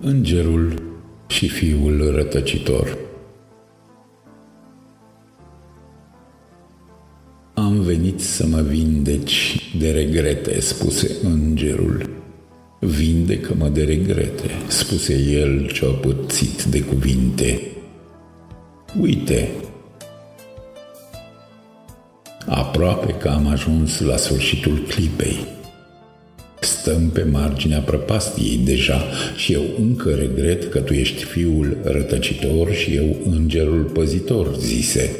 Îngerul și fiul rătăcitor Am venit să mă vindeci de regrete, spuse îngerul. Vindecă-mă de regrete, spuse el ce-a pățit de cuvinte. Uite, aproape că am ajuns la sfârșitul clipei. Stăm pe marginea prăpastiei deja și eu încă regret că tu ești fiul rătăcitor și eu îngerul păzitor, zise.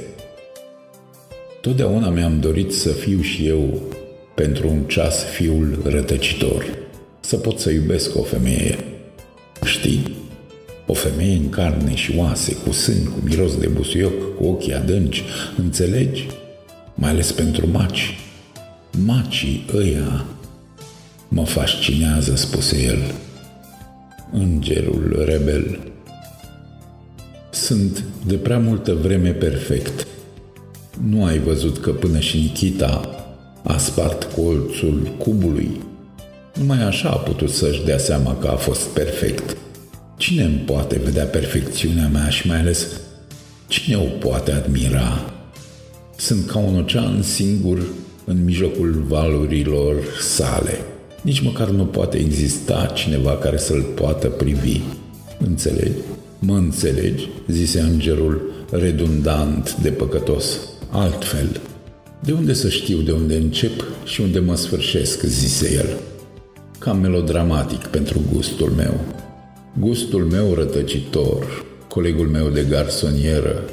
Totdeauna mi-am dorit să fiu și eu pentru un ceas fiul rătăcitor, să pot să iubesc o femeie. Știi? O femeie în carne și oase, cu sâni, cu miros de busuioc, cu ochii adânci, înțelegi? Mai ales pentru maci. Macii ăia Mă fascinează, spuse el. Îngerul rebel. Sunt de prea multă vreme perfect. Nu ai văzut că până și Nikita a spart colțul cubului? Numai așa a putut să-și dea seama că a fost perfect. Cine îmi poate vedea perfecțiunea mea și mai ales cine o poate admira? Sunt ca un ocean singur în mijlocul valurilor sale. Nici măcar nu poate exista cineva care să-l poată privi. Înțelegi? Mă înțelegi? zise îngerul redundant de păcătos. Altfel, de unde să știu de unde încep și unde mă sfârșesc, zise el. Cam melodramatic pentru gustul meu. Gustul meu rătăcitor, colegul meu de garsonieră,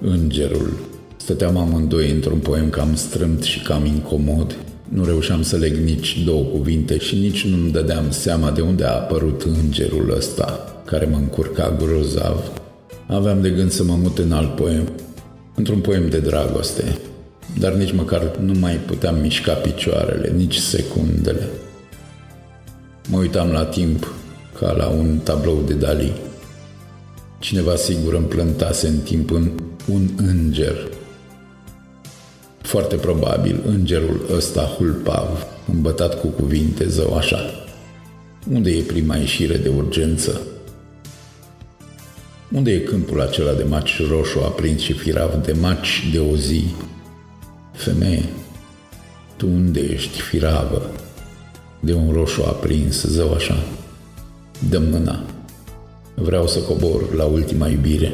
îngerul. Stăteam amândoi într-un poem cam strâmt și cam incomod, nu reușeam să leg nici două cuvinte și nici nu-mi dădeam seama de unde a apărut îngerul ăsta, care mă încurca grozav. Aveam de gând să mă mut în alt poem, într-un poem de dragoste, dar nici măcar nu mai puteam mișca picioarele, nici secundele. Mă uitam la timp ca la un tablou de Dali. Cineva sigur îmi plântase în timp în un înger foarte probabil îngerul ăsta hulpav, îmbătat cu cuvinte, zău așa. Unde e prima ieșire de urgență? Unde e câmpul acela de maci roșu aprins și firav de maci de o zi? Femeie, tu unde ești firavă de un roșu aprins, zău așa? dă mâna. Vreau să cobor la ultima iubire.